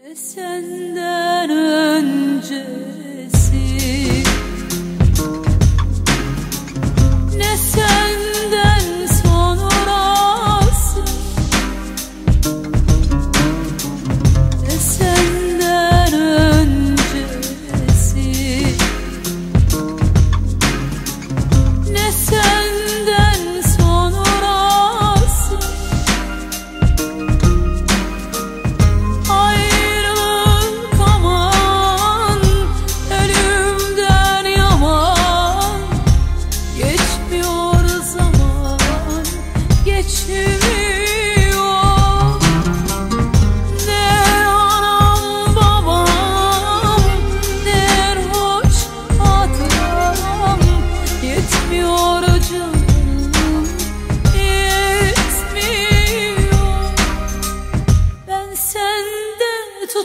Senden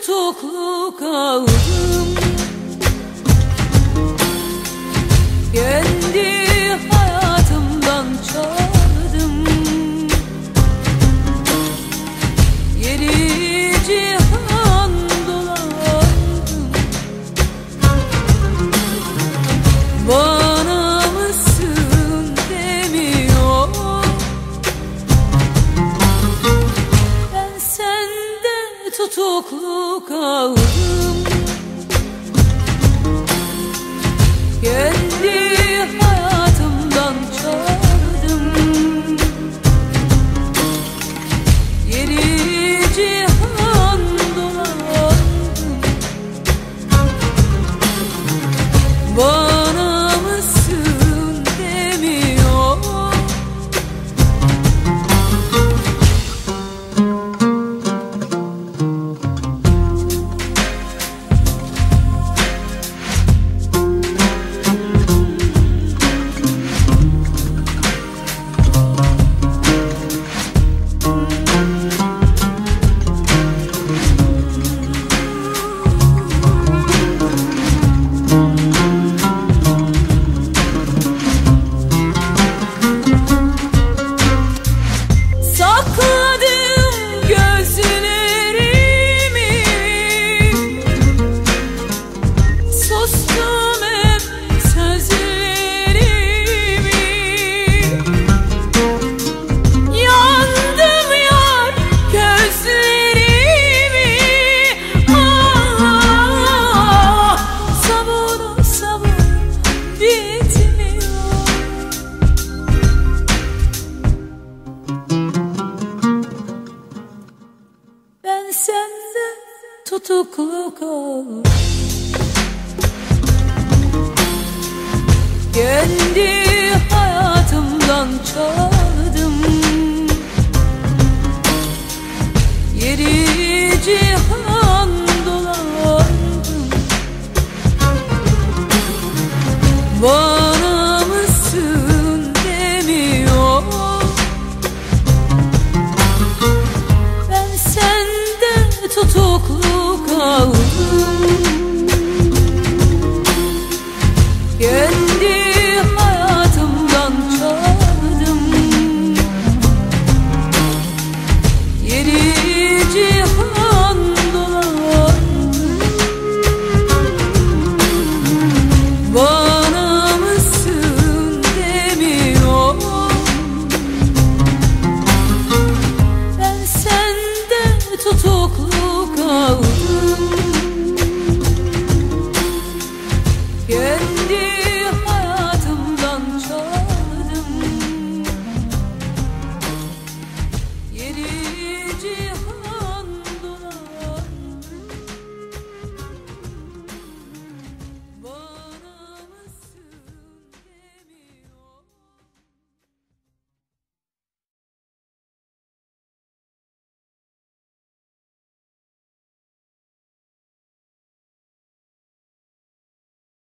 tutuklu kaldım. tutuklu kaldım Kendi hayatımdan çaldım Yeni cihan tutuklu kal Gönlüm